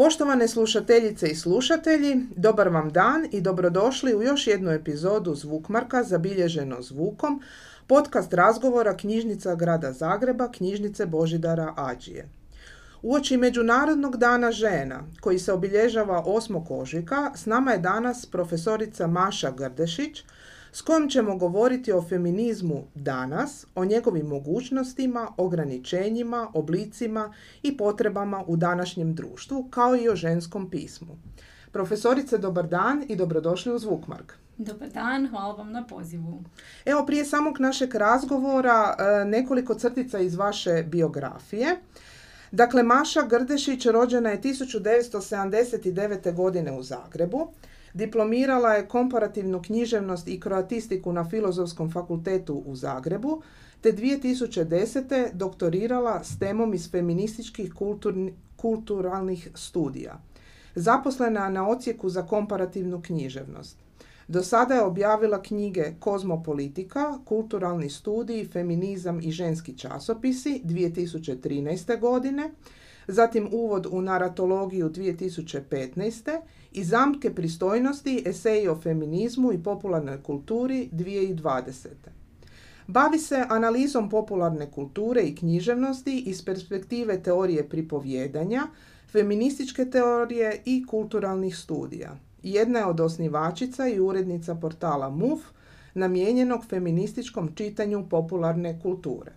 Poštovane slušateljice i slušatelji, dobar vam dan i dobrodošli u još jednu epizodu Zvukmarka zabilježeno zvukom, podcast razgovora knjižnica Grada Zagreba, knjižnice Božidara Ađije. Uoči Međunarodnog dana žena, koji se obilježava 8. ožujka, s nama je danas profesorica Maša Grdešić, s kojom ćemo govoriti o feminizmu danas, o njegovim mogućnostima, ograničenjima, oblicima i potrebama u današnjem društvu, kao i o ženskom pismu. Profesorice, dobar dan i dobrodošli u Zvukmark. Dobar dan, hvala vam na pozivu. Evo, prije samog našeg razgovora e, nekoliko crtica iz vaše biografije. Dakle, Maša Grdešić rođena je 1979. godine u Zagrebu. Diplomirala je komparativnu književnost i kroatistiku na Filozofskom fakultetu u Zagrebu, te 2010. doktorirala s temom iz feminističkih kulturalnih studija. Zaposlena na ocijeku za komparativnu književnost. Do sada je objavila knjige Kozmopolitika, Kulturalni studij, Feminizam i ženski časopisi 2013. godine, zatim uvod u naratologiju 2015. i zamke pristojnosti, eseji o feminizmu i popularnoj kulturi 2020. Bavi se analizom popularne kulture i književnosti iz perspektive teorije pripovjedanja, feminističke teorije i kulturalnih studija. Jedna je od osnivačica i urednica portala MUF, namijenjenog feminističkom čitanju popularne kulture.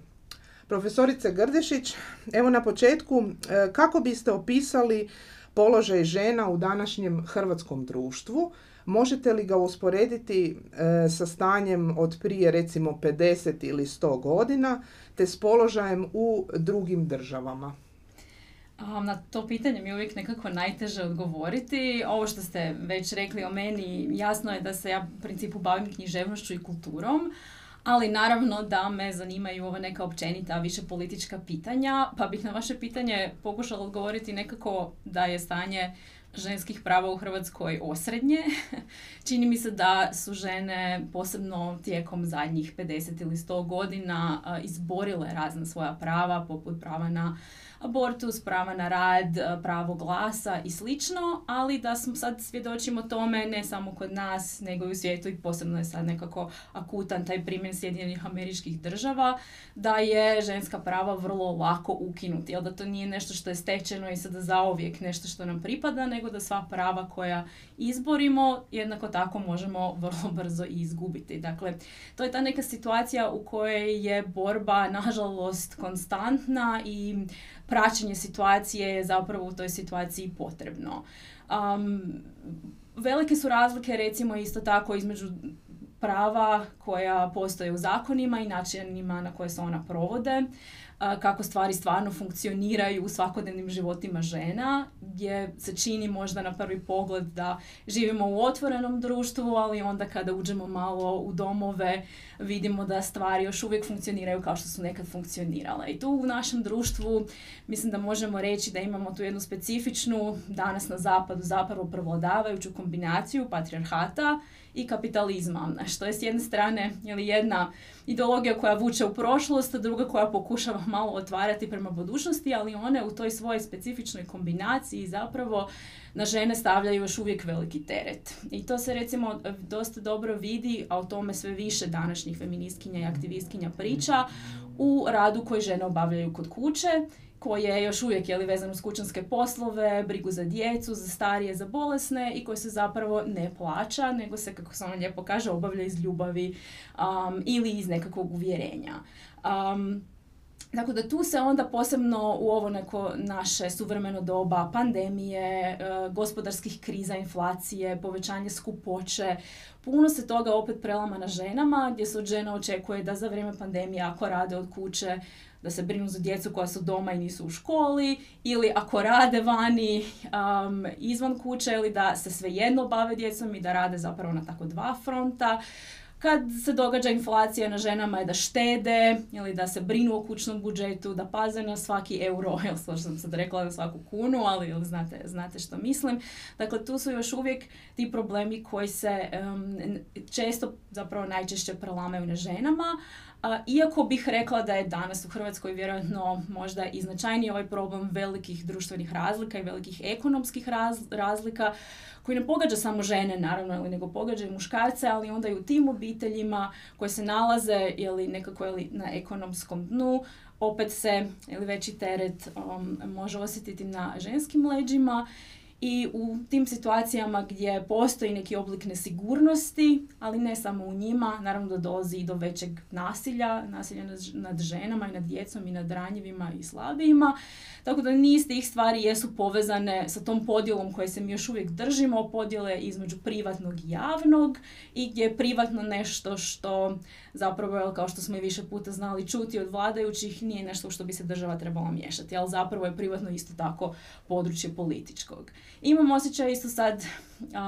Profesorice Grdešić, evo na početku, e, kako biste opisali položaj žena u današnjem hrvatskom društvu? Možete li ga usporediti e, sa stanjem od prije recimo 50 ili 100 godina, te s položajem u drugim državama? Na to pitanje mi je uvijek nekako najteže odgovoriti. Ovo što ste već rekli o meni, jasno je da se ja u principu bavim književnošću i kulturom, ali naravno da me zanimaju ova neka općenita, više politička pitanja, pa bih na vaše pitanje pokušala odgovoriti nekako da je stanje ženskih prava u Hrvatskoj osrednje. Čini mi se da su žene posebno tijekom zadnjih 50 ili 100 godina izborile razna svoja prava, poput prava na abortus, prava na rad, e, pravo glasa i slično, ali da smo sad svjedočimo tome ne samo kod nas, nego i u svijetu i posebno je sad nekako akutan taj primjer Sjedinjenih američkih država, da je ženska prava vrlo lako ukinuti, jel da to nije nešto što je stečeno i sada zauvijek nešto što nam pripada, nego da sva prava koja izborimo, jednako tako možemo vrlo brzo i izgubiti. Dakle, to je ta neka situacija u kojoj je borba, nažalost, konstantna i praćenje situacije je zapravo u toj situaciji potrebno. Um, velike su razlike recimo isto tako između prava koja postoje u zakonima i načinima na koje se ona provode kako stvari stvarno funkcioniraju u svakodnevnim životima žena, gdje se čini možda na prvi pogled da živimo u otvorenom društvu, ali onda kada uđemo malo u domove vidimo da stvari još uvijek funkcioniraju kao što su nekad funkcionirale. I tu u našem društvu mislim da možemo reći da imamo tu jednu specifičnu, danas na zapadu zapravo prevladavajuću kombinaciju patriarhata i kapitalizma, što je s jedne strane ili jedna ideologija koja vuče u prošlost, a druga koja pokušava malo otvarati prema budućnosti, ali one u toj svojoj specifičnoj kombinaciji zapravo na žene stavljaju još uvijek veliki teret. I to se recimo dosta dobro vidi, a o tome sve više današnjih feministkinja i aktivistkinja priča, u radu koji žene obavljaju kod kuće koje je još uvijek je li vezan uz kućanske poslove, brigu za djecu, za starije, za bolesne i koje se zapravo ne plaća, nego se, kako se ono lijepo kaže, obavlja iz ljubavi um, ili iz nekakvog uvjerenja. Um, Dakle, da tu se onda posebno u ovo neko naše suvremeno doba pandemije, e, gospodarskih kriza, inflacije, povećanje skupoće, puno se toga opet prelama na ženama gdje se od žena očekuje da za vrijeme pandemije ako rade od kuće da se brinu za djecu koja su doma i nisu u školi ili ako rade vani um, izvan kuće ili da se svejedno bave djecom i da rade zapravo na tako dva fronta kad se događa inflacija na ženama je da štede ili da se brinu o kućnom budžetu, da paze na svaki euro, jel što sam sad rekla na svaku kunu, ali jel, znate, znate što mislim. Dakle, tu su još uvijek ti problemi koji se često, zapravo najčešće prelamaju na ženama, iako bih rekla da je danas u Hrvatskoj vjerojatno možda i značajniji ovaj problem velikih društvenih razlika i velikih ekonomskih razlika koji ne pogađa samo žene naravno, nego pogađa i muškarce, ali onda i u tim obiteljima koje se nalaze ili nekako ili na ekonomskom dnu, opet se ili veći teret um, može osjetiti na ženskim leđima i u tim situacijama gdje postoji neki oblik nesigurnosti, ali ne samo u njima, naravno da dolazi i do većeg nasilja, nasilja nad ženama i nad djecom i nad ranjivima i slabijima. Tako da niz tih stvari jesu povezane sa tom podjelom koje se mi još uvijek držimo, podjele između privatnog i javnog i gdje je privatno nešto što zapravo, kao što smo i više puta znali čuti od vladajućih, nije nešto što bi se država trebala miješati, ali zapravo je privatno isto tako područje političkog. Imam osjećaj isto sad,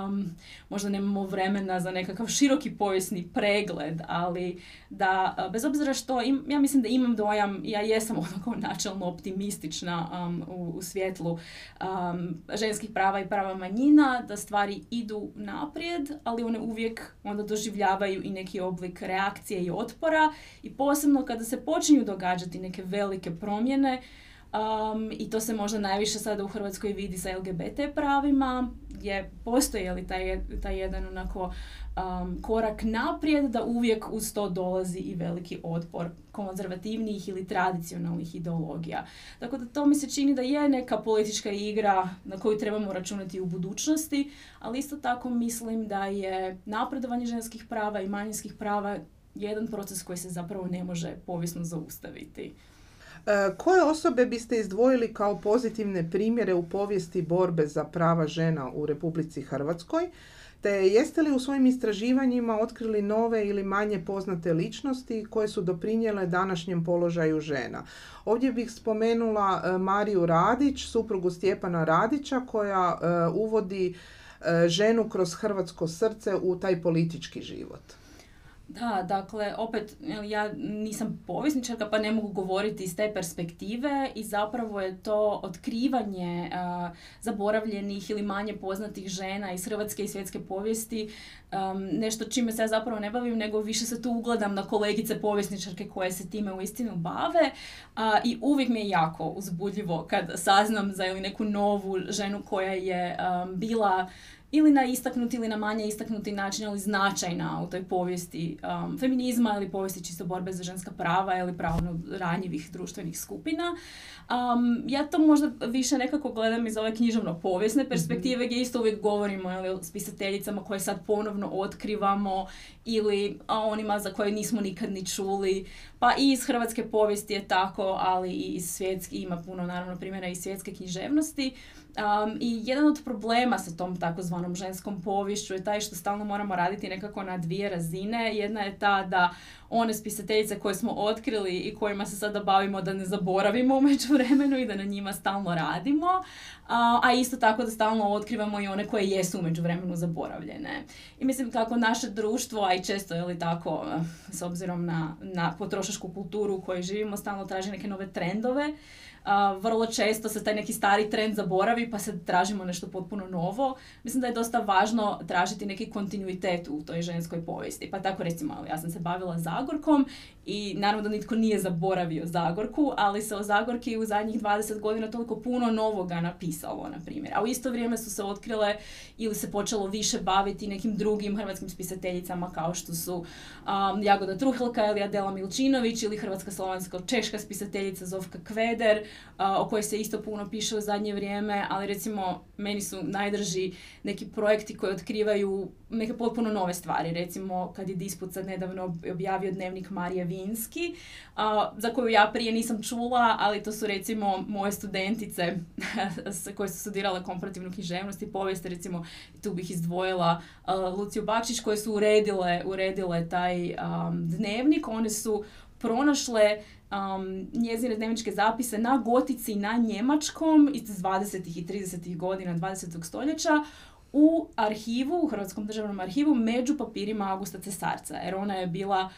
um, možda nemamo vremena za nekakav široki povijesni pregled, ali da bez obzira što im, ja mislim da imam dojam, ja jesam onako načelno optimistična um, u, u svjetlu um, ženskih prava i prava manjina, da stvari idu naprijed, ali one uvijek onda doživljavaju i neki oblik reakcije i otpora. I posebno kada se počinju događati neke velike promjene, Um, I to se možda najviše sada u Hrvatskoj vidi sa LGBT pravima, gdje postoji li taj, taj jedan onako um, korak naprijed da uvijek uz to dolazi i veliki otpor konzervativnih ili tradicionalnih ideologija. Tako da to mi se čini da je neka politička igra na koju trebamo računati u budućnosti, ali isto tako mislim da je napredovanje ženskih prava i manjinskih prava jedan proces koji se zapravo ne može povijesno zaustaviti. E, koje osobe biste izdvojili kao pozitivne primjere u povijesti borbe za prava žena u Republici Hrvatskoj? Te jeste li u svojim istraživanjima otkrili nove ili manje poznate ličnosti koje su doprinijele današnjem položaju žena? Ovdje bih spomenula e, Mariju Radić, suprugu Stjepana Radića koja e, uvodi ženu kroz hrvatsko srce u taj politički život. Da, dakle, opet, ja nisam povisničarka pa ne mogu govoriti iz te perspektive i zapravo je to otkrivanje zaboravljenih ili manje poznatih žena iz hrvatske i svjetske povijesti nešto čime se ja zapravo ne bavim, nego više se tu ugledam na kolegice povjesničarke koje se time u istinu bave i uvijek mi je jako uzbudljivo kad saznam za ili neku novu ženu koja je bila ili na istaknuti ili na manje istaknuti način, ali značajna u toj povijesti um, feminizma ili povijesti čisto borbe za ženska prava ili pravno ranjivih društvenih skupina. Um, ja to možda više nekako gledam iz ove književno povijesne mhm. perspektive gdje isto uvijek govorimo ili o spisateljicama koje sad ponovno otkrivamo ili o onima za koje nismo nikad ni čuli. Pa i iz hrvatske povijesti je tako, ali i iz svjetske, ima puno naravno primjera iz svjetske književnosti. Um, I jedan od problema sa tom takozvanom ženskom povješću je taj što stalno moramo raditi nekako na dvije razine. Jedna je ta da one spisateljice koje smo otkrili i kojima se sada bavimo da ne zaboravimo u međuvremenu i da na njima stalno radimo, a, a isto tako da stalno otkrivamo i one koje jesu u međuvremenu zaboravljene. I mislim kako naše društvo, a i često je li tako, s obzirom na, na potrošačku kulturu u kojoj živimo, stalno traži neke nove trendove, vrlo često se taj neki stari trend zaboravi pa se tražimo nešto potpuno novo. Mislim da je dosta važno tražiti neki kontinuitet u toj ženskoj povijesti. Pa tako recimo, ja sam se bavila Zagorkom i naravno da nitko nije zaboravio Zagorku, ali se o Zagorki u zadnjih 20 godina toliko puno novoga napisalo, na primjer. A u isto vrijeme su se otkrile ili se počelo više baviti nekim drugim hrvatskim spisateljicama kao što su um, Jagoda Truhelka ili Adela Milčinović ili hrvatska slovanska češka spisateljica Zovka Kveder, o kojoj se isto puno piše u zadnje vrijeme, ali recimo meni su najdrži neki projekti koji otkrivaju neke potpuno nove stvari. Recimo kad je Disput sad nedavno objavio dnevnik Marije Vinski, za koju ja prije nisam čula, ali to su recimo moje studentice koje su studirale komparativnu književnost i povijest, recimo tu bih izdvojila Luciju Bakšić koje su uredile, uredile taj dnevnik. One su pronašle um, njezine dnevničke zapise na gotici na njemačkom iz 20. i 30. godina 20. stoljeća u arhivu, u Hrvatskom državnom arhivu, među papirima Augusta Cesarca, jer ona je bila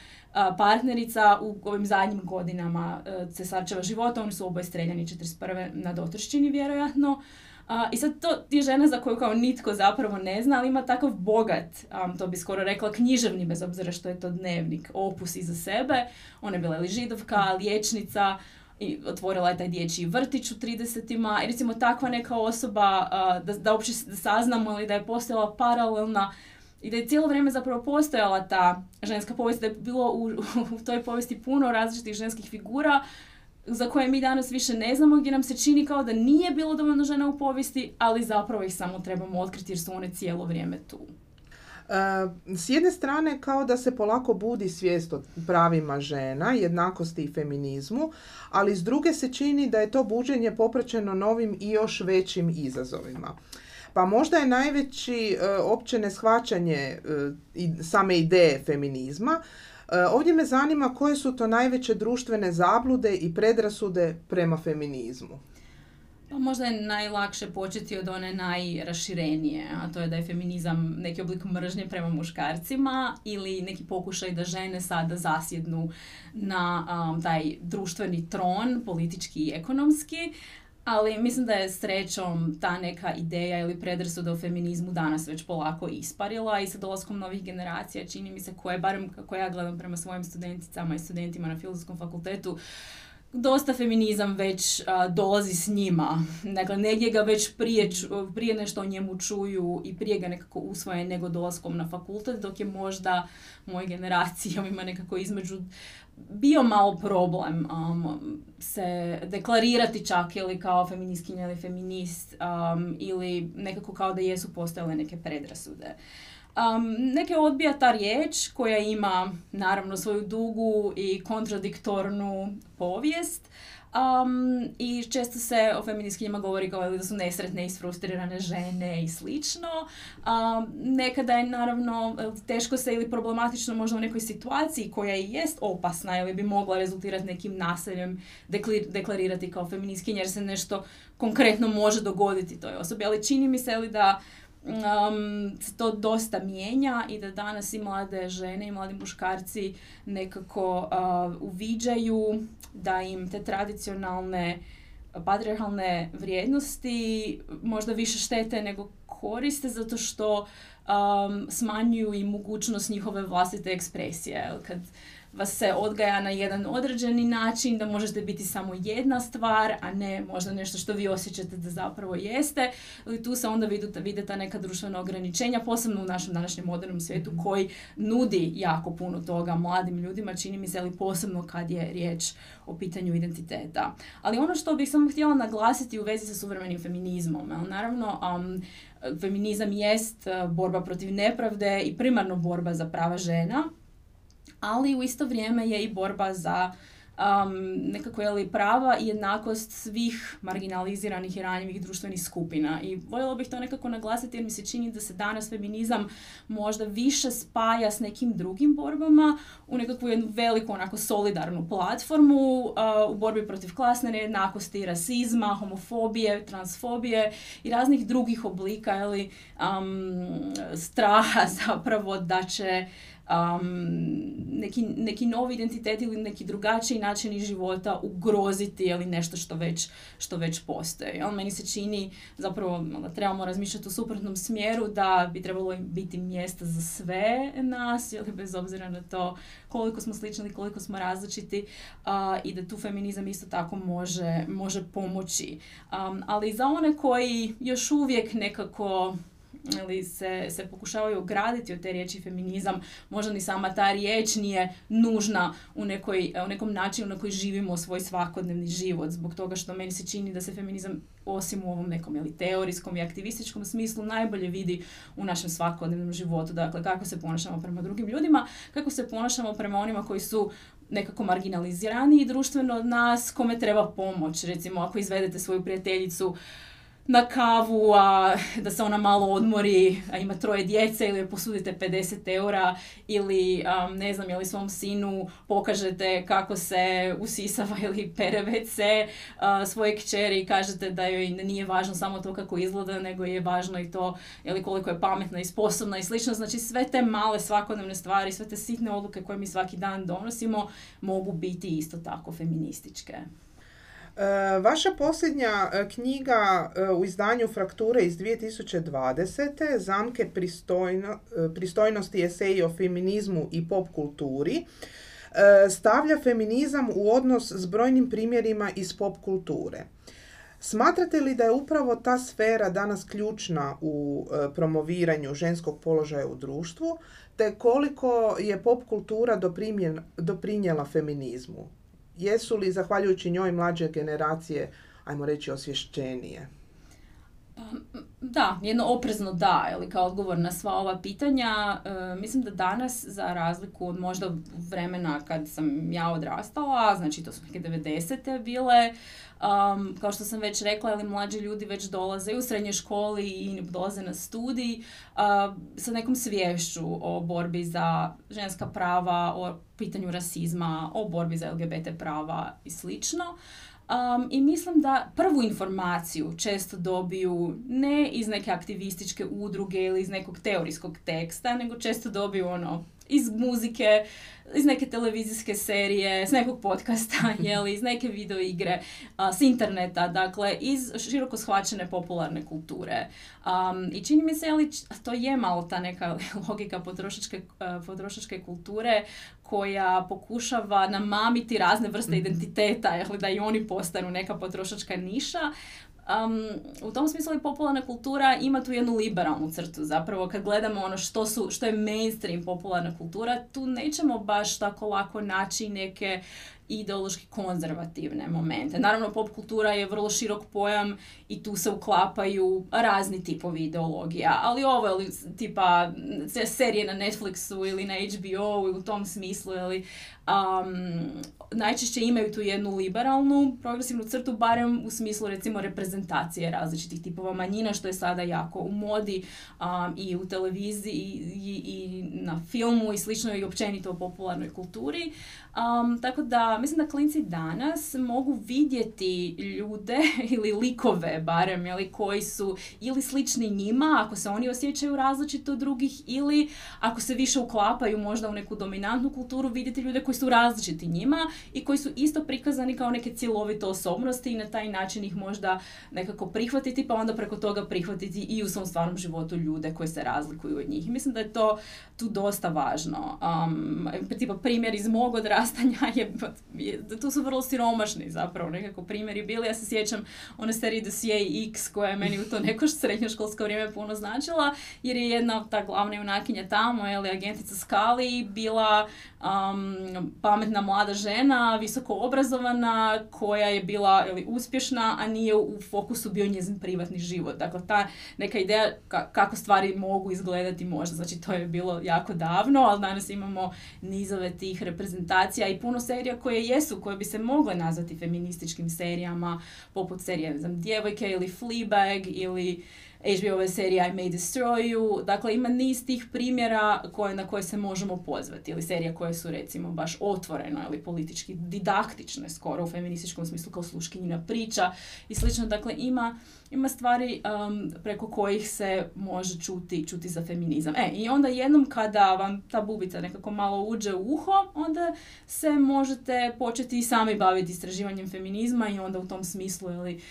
partnerica u ovim zadnjim godinama e, Cesarčeva života. Oni su oboje streljani 41. na Dotršćini, vjerojatno. I sad to je žena za koju kao nitko zapravo ne zna, ali ima takav bogat, to bi skoro rekla književni, bez obzira što je to dnevnik, opus iza sebe. Ona je bila li židovka, liječnica, i otvorila je taj dječji vrtić u 30-ima. I recimo takva neka osoba, da, da uopće saznamo ili da je postojala paralelna i da je cijelo vrijeme zapravo postojala ta ženska povijest, da je bilo u, u toj povijesti puno različitih ženskih figura za koje mi danas više ne znamo, gdje nam se čini kao da nije bilo dovoljno žena u povijesti, ali zapravo ih samo trebamo otkriti jer su one cijelo vrijeme tu. S jedne strane kao da se polako budi svijest o pravima žena, jednakosti i feminizmu, ali s druge se čini da je to buđenje popraćeno novim i još većim izazovima. Pa možda je najveći e, opće neshvaćanje e, same ideje feminizma. E, ovdje me zanima koje su to najveće društvene zablude i predrasude prema feminizmu. Pa možda je najlakše početi od one najraširenije, a to je da je feminizam neki oblik mržnje prema muškarcima ili neki pokušaj da žene sada zasjednu na um, taj društveni tron, politički i ekonomski. Ali mislim da je srećom ta neka ideja ili predrasuda o feminizmu danas već polako isparila i sa dolaskom novih generacija čini mi se koje, barem kako ja gledam prema svojim studenticama i studentima na filozofskom fakultetu, dosta feminizam već dolazi s njima. Dakle, negdje ga već prije, prije nešto o njemu čuju i prije ga nekako usvoje nego dolaskom na fakultet, dok je možda moje generacije ima nekako između bio malo problem um, se deklarirati čak ili kao feministkinja ili feminist um, ili nekako kao da jesu postojale neke predrasude. Um, neke odbija ta riječ koja ima naravno svoju dugu i kontradiktornu povijest, Um, I često se o feministkinjama govori kao da su nesretne i sfrustrirane žene i slično. Um, nekada je naravno teško se ili problematično možda u nekoj situaciji koja i jest opasna ili bi mogla rezultirati nekim naseljem deklarirati kao feministkinja jer se nešto konkretno može dogoditi toj osobi. Ali čini mi se li da um, to dosta mijenja i da danas i mlade žene i mladi muškarci nekako uh, uviđaju da im te tradicionalne patriarhalne vrijednosti možda više štete nego koriste zato što um, smanjuju i mogućnost njihove vlastite ekspresije. Kad vas se odgaja na jedan određeni način, da možete biti samo jedna stvar, a ne možda nešto što vi osjećate da zapravo jeste. I tu se onda vide, vide ta neka društvena ograničenja, posebno u našem današnjem modernom svijetu mhm. koji nudi jako puno toga mladim ljudima, čini mi se, ali posebno kad je riječ o pitanju identiteta. Ali ono što bih samo htjela naglasiti u vezi sa suvremenim feminizmom, naravno, um, feminizam jest uh, borba protiv nepravde i primarno borba za prava žena, ali u isto vrijeme je i borba za um, nekako je li prava i jednakost svih marginaliziranih i ranjivih društvenih skupina. I voljela bih to nekako naglasiti jer mi se čini da se danas feminizam možda više spaja s nekim drugim borbama u nekakvu jednu veliku onako solidarnu platformu uh, u borbi protiv klasne nejednakosti, rasizma, homofobije, transfobije i raznih drugih oblika ili um, straha zapravo da će um, neki, neki novi identitet ili neki drugačiji način života ugroziti ili nešto što već, što već postoji. On meni se čini zapravo da trebamo razmišljati u suprotnom smjeru da bi trebalo biti mjesta za sve nas ili bez obzira na to koliko smo slični koliko smo različiti uh, i da tu feminizam isto tako može, može pomoći. Um, ali za one koji još uvijek nekako ili se, se pokušavaju ograditi od te riječi feminizam, možda ni sama ta riječ nije nužna u, nekoj, u nekom načinu na koji živimo svoj svakodnevni život, zbog toga što meni se čini da se feminizam osim u ovom nekom ili teorijskom i aktivističkom smislu najbolje vidi u našem svakodnevnom životu. Dakle, kako se ponašamo prema drugim ljudima, kako se ponašamo prema onima koji su nekako marginalizirani društveno od nas, kome treba pomoć. Recimo, ako izvedete svoju prijateljicu na kavu, a da se ona malo odmori, a ima troje djece ili joj posudite 50 eura ili ne znam, ili svom sinu pokažete kako se usisava ili pere WC svoje kćeri i kažete da joj nije važno samo to kako izgleda, nego je važno i to ili koliko je pametna i sposobna i slično. Znači sve te male svakodnevne stvari, sve te sitne odluke koje mi svaki dan donosimo mogu biti isto tako feminističke. E, vaša posljednja e, knjiga e, u izdanju Frakture iz 2020. Zamke pristojno, pristojnosti eseji o feminizmu i pop kulturi stavlja feminizam u odnos s brojnim primjerima iz pop kulture. Smatrate li da je upravo ta sfera danas ključna u promoviranju ženskog položaja u društvu, te koliko je pop kultura doprinjela feminizmu? Jesu li zahvaljujući njoj mlađe generacije, ajmo reći, osvješćenije? Da, jedno oprezno da, ili kao odgovor na sva ova pitanja. E, mislim da danas, za razliku od možda vremena kad sam ja odrastala, znači to su neke 90. bile, Um, kao što sam već rekla, ali mlađi ljudi već dolaze u srednjoj školi i dolaze na studij uh, sa nekom svješću o borbi za ženska prava, o pitanju rasizma, o borbi za LGBT prava i slično. Um, I mislim da prvu informaciju često dobiju ne iz neke aktivističke udruge ili iz nekog teorijskog teksta, nego često dobiju ono iz muzike, iz neke televizijske serije, s nekog podcasta, jeli, iz neke video igre, s interneta, dakle, iz široko shvaćene popularne kulture. Um, I čini mi se, jeli, to je malo ta neka logika potrošačke, uh, potrošačke kulture koja pokušava namamiti razne vrste mhm. identiteta, jeli, da i oni postanu neka potrošačka niša, Um, u tom smislu i popularna kultura ima tu jednu liberalnu crtu. Zapravo kad gledamo ono što, su, što je mainstream popularna kultura, tu nećemo baš tako lako naći neke ideološki konzervativne momente. Naravno, pop kultura je vrlo širok pojam i tu se uklapaju razni tipovi ideologija, ali ovo je tipa serije na Netflixu ili na HBO u tom smislu ili um, najčešće imaju tu jednu liberalnu progresivnu crtu, barem u smislu recimo reprezentacije različitih tipova manjina, što je sada jako u modi um, i u televiziji i, i, na filmu i slično i općenito u popularnoj kulturi. Um, tako da mislim da klinci danas mogu vidjeti ljude ili likove barem ili koji su ili slični njima ako se oni osjećaju različito od drugih ili ako se više uklapaju možda u neku dominantnu kulturu vidjeti ljude koji su različiti njima i koji su isto prikazani kao neke cjelovite osobnosti i na taj način ih možda nekako prihvatiti pa onda preko toga prihvatiti i u svom stvarnom životu ljude koji se razlikuju od njih. I mislim da je to tu dosta važno. Um, primjer iz mog odrastanja je, tu su vrlo siromašni zapravo nekako primjeri bili. Ja se sjećam one serije Dossier X koja je meni u to neko srednjoškolsko vrijeme puno značila jer je jedna ta glavna junakinja tamo, je agentica Skali bila pametna mlada žena, visoko obrazovana, koja je bila ili, uspješna, a nije u fokusu bio njezin privatni život. Dakle, ta neka ideja kako stvari mogu izgledati možda, znači to je bilo jako davno, ali danas imamo nizove tih reprezentacija i puno serija koje jesu, koje bi se mogle nazvati feminističkim serijama, poput serije, ne znam, Djevojke ili Fleabag ili HBO serija I May Destroy You. Dakle, ima niz tih primjera koje, na koje se možemo pozvati. Ili serija koje su recimo baš otvoreno ili politički didaktične skoro u feminističkom smislu kao sluškinjina priča i slično. Dakle, ima, ima stvari um, preko kojih se može čuti, čuti za feminizam. E, i onda jednom kada vam ta bubica nekako malo uđe u uho, onda se možete početi i sami baviti istraživanjem feminizma i onda u tom smislu ili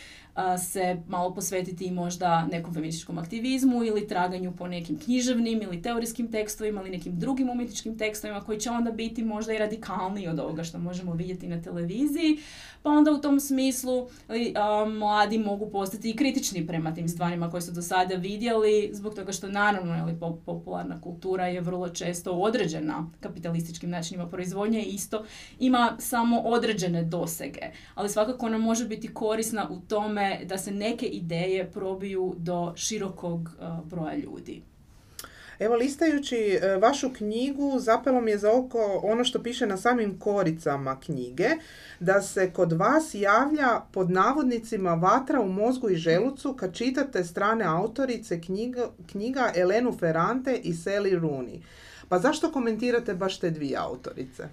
se malo posvetiti i možda nekom feminističkom aktivizmu ili traganju po nekim književnim ili teorijskim tekstovima ili nekim drugim umjetničkim tekstovima koji će onda biti možda i radikalniji od ovoga što možemo vidjeti na televiziji. Pa onda u tom smislu mladi mogu postati i kritični prema tim stvarima koje su do sada vidjeli zbog toga što naravno ili popularna kultura je vrlo često određena kapitalističkim načinima proizvodnje i isto ima samo određene dosege. Ali svakako ona može biti korisna u tome da se neke ideje probiju do širokog uh, broja ljudi. Evo, listajući e, vašu knjigu, zapelo mi je za oko ono što piše na samim koricama knjige, da se kod vas javlja pod navodnicima vatra u mozgu i želucu kad čitate strane autorice knjiga, knjiga Elenu Ferrante i Sally Rooney. Pa zašto komentirate baš te dvije autorice?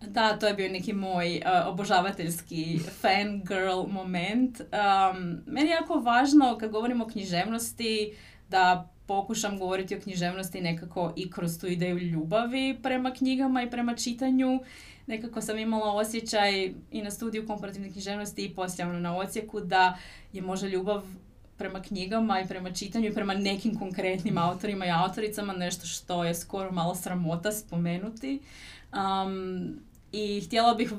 Da, to je bio neki moj uh, obožavateljski fan girl moment. Um, meni je jako važno kad govorimo o književnosti da pokušam govoriti o književnosti nekako i kroz tu ideju ljubavi prema knjigama i prema čitanju. Nekako sam imala osjećaj i na studiju komparativne književnosti i poslije ono na ocijeku da je možda ljubav prema knjigama i prema čitanju i prema nekim konkretnim autorima i autoricama nešto što je skoro malo sramota spomenuti. Um, i htjela bih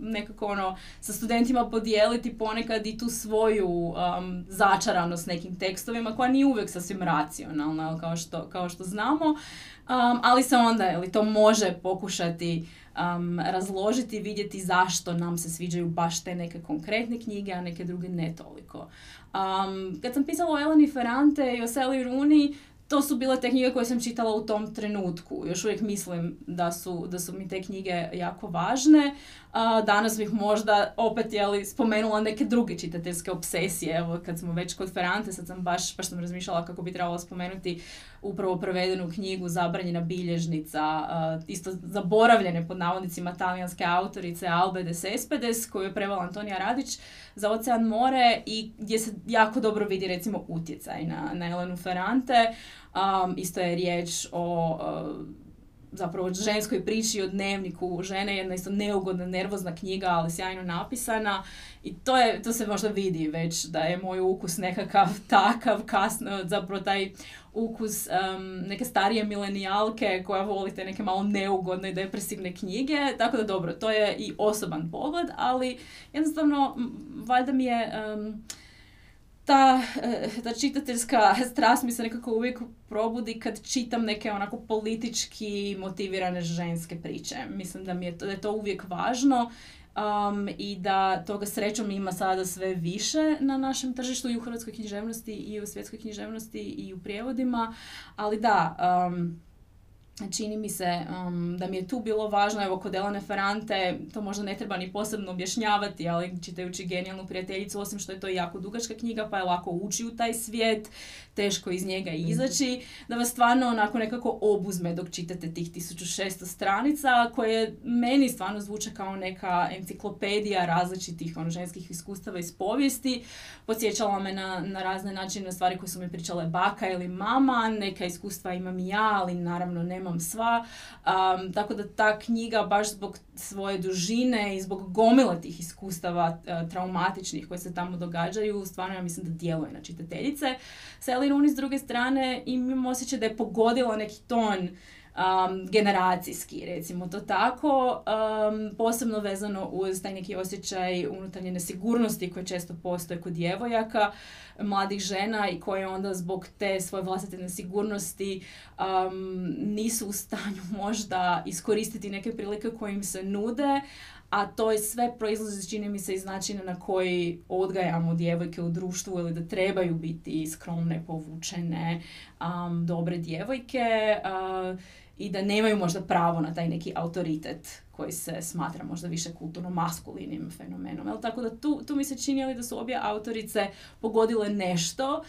nekako ono sa studentima podijeliti ponekad i tu svoju um, začaranost nekim tekstovima koja nije uvijek sasvim racionalna kao što, kao što znamo, um, ali se onda ili to može pokušati um, razložiti i vidjeti zašto nam se sviđaju baš te neke konkretne knjige, a neke druge ne toliko. Kad sam pisala o Eleni Ferrante i o Sally Rooney, to su bile te knjige koje sam čitala u tom trenutku. Još uvijek mislim da su, da su mi te knjige jako važne. Danas bih možda opet jeli, spomenula neke druge čitateljske obsesije. Evo, kad smo već kod Ferrante, sad sam baš, baš sam razmišljala kako bi trebalo spomenuti upravo prevedenu knjigu Zabranjena bilježnica, isto zaboravljene pod navodnicima talijanske autorice Albe de Cespedes, koju je prevala Antonija Radić za Ocean more i gdje se jako dobro vidi recimo utjecaj na, na Elenu Ferrante. Um, isto je riječ o uh, zapravo ženskoj priči o dnevniku žene, jedna isto neugodna, nervozna knjiga, ali sjajno napisana. I to, je, to se možda vidi već da je moj ukus nekakav takav kasno, zapravo taj ukus um, neke starije milenijalke koja volite neke malo neugodne i depresivne knjige. Tako da dobro, to je i osoban pogled, ali jednostavno valjda mi je... Um, ta, eh, ta čitateljska strast mi se nekako uvijek probudi kad čitam neke onako politički motivirane ženske priče. Mislim da mi je to, da je to uvijek važno um, i da toga srećom ima sada sve više na našem tržištu i u hrvatskoj književnosti i u svjetskoj književnosti i u prijevodima. Ali da, um, čini mi se um, da mi je tu bilo važno, evo kod Elane Ferrante, to možda ne treba ni posebno objašnjavati, ali čitajući genijalnu prijateljicu, osim što je to jako dugačka knjiga, pa je lako ući u taj svijet, teško iz njega mhm. izaći, da vas stvarno onako nekako obuzme dok čitate tih 1600 stranica, koje meni stvarno zvuče kao neka enciklopedija različitih ono, ženskih iskustava iz povijesti. Podsjećala me na, na razne načine stvari koje su mi pričale baka ili mama, neka iskustva imam i ja, ali naravno nemam sva. Um, tako da ta knjiga baš zbog svoje dužine i zbog gomile tih iskustava uh, traumatičnih koje se tamo događaju, stvarno ja mislim da djeluje na čitateljice. Sally Rooney s druge strane imam osjećaj da je pogodila neki ton um, generacijski, recimo to tako, um, posebno vezano uz taj neki osjećaj unutarnje nesigurnosti koje često postoje kod djevojaka, mladih žena i koje onda zbog te svoje vlastite nesigurnosti um, nisu u stanju možda iskoristiti neke prilike koje im se nude, a to je sve proizlazi čini mi se iz načina na koji odgajamo djevojke u društvu ili da trebaju biti skromne, povučene, um, dobre djevojke uh, i da nemaju možda pravo na taj neki autoritet koji se smatra možda više kulturno maskulinim fenomenom. Jel? Tako da tu, tu mi se čini da su obje autorice pogodile nešto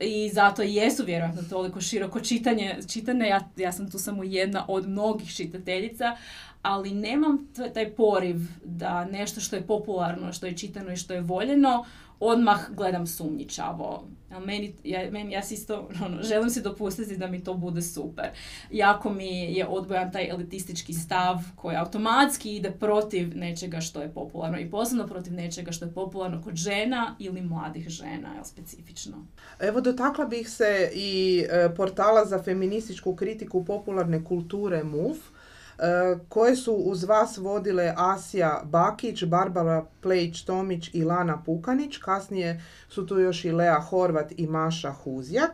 i zato jesu vjerojatno toliko široko čitanje, čitane. Ja, ja sam tu samo jedna od mnogih čitateljica, ali nemam taj poriv da nešto što je popularno, što je čitano i što je voljeno, odmah gledam sumnjičavo. Meni, ja, meni, ja si isto, ono, želim si dopustiti da mi to bude super. Jako mi je odbojan taj elitistički stav koji automatski ide protiv nečega što je popularno i posebno protiv nečega što je popularno kod žena ili mladih žena, jel, specifično. Evo, dotakla bih se i e, portala za feminističku kritiku popularne kulture MUF, koje su uz vas vodile Asija Bakić, Barbara Plejić-Tomić i Lana Pukanić. Kasnije su tu još i Lea Horvat i Maša Huzjak.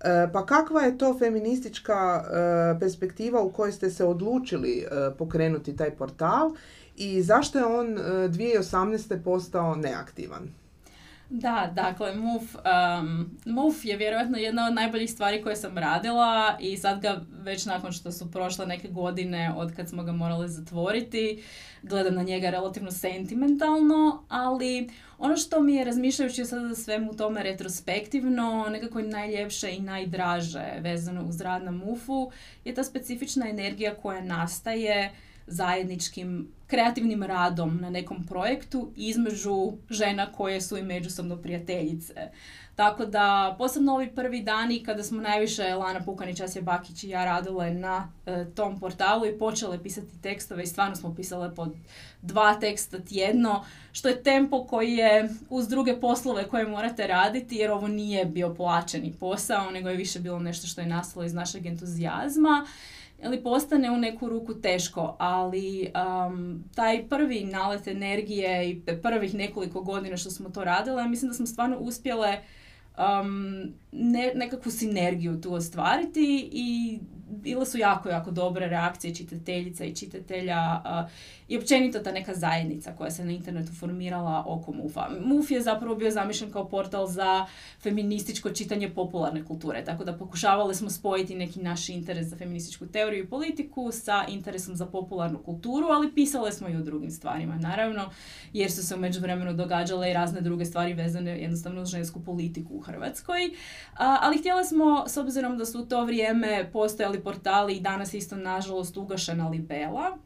E, pa kakva je to feministička e, perspektiva u kojoj ste se odlučili pokrenuti taj portal i zašto je on 2018. postao neaktivan? Da, dakle, MUF, um, MUF je vjerojatno jedna od najboljih stvari koje sam radila i sad ga već nakon što su prošle neke godine od kad smo ga morali zatvoriti, gledam na njega relativno sentimentalno, ali ono što mi je razmišljajući sada svemu tome retrospektivno, nekako najljepše i najdraže vezano uz rad na MUF-u je ta specifična energija koja nastaje zajedničkim kreativnim radom na nekom projektu između žena koje su i međusobno prijateljice. Tako da, posebno ovi prvi dani kada smo najviše Lana Pukanić, Asja Bakić i ja radile na e, tom portalu i počele pisati tekstove i stvarno smo pisale po dva teksta tjedno, što je tempo koji je uz druge poslove koje morate raditi, jer ovo nije bio plaćeni posao, nego je više bilo nešto što je nastalo iz našeg entuzijazma ili postane u neku ruku teško, ali um, taj prvi nalet energije i prvih nekoliko godina što smo to radile, mislim da smo stvarno uspjele um, ne, nekakvu sinergiju tu ostvariti i bile su jako, jako dobre reakcije čitateljica i čitatelja i općenito ta neka zajednica koja se na internetu formirala oko MUF-a. MUF je zapravo bio zamišljen kao portal za feminističko čitanje popularne kulture, tako da pokušavali smo spojiti neki naš interes za feminističku teoriju i politiku sa interesom za popularnu kulturu, ali pisale smo i o drugim stvarima, naravno, jer su se u međuvremenu događale i razne druge stvari vezane jednostavno uz žensku politiku u Hrvatskoj. Ali htjeli smo, s obzirom da su u to vrijeme postojali portali i danas isto nažalost ugašena libela,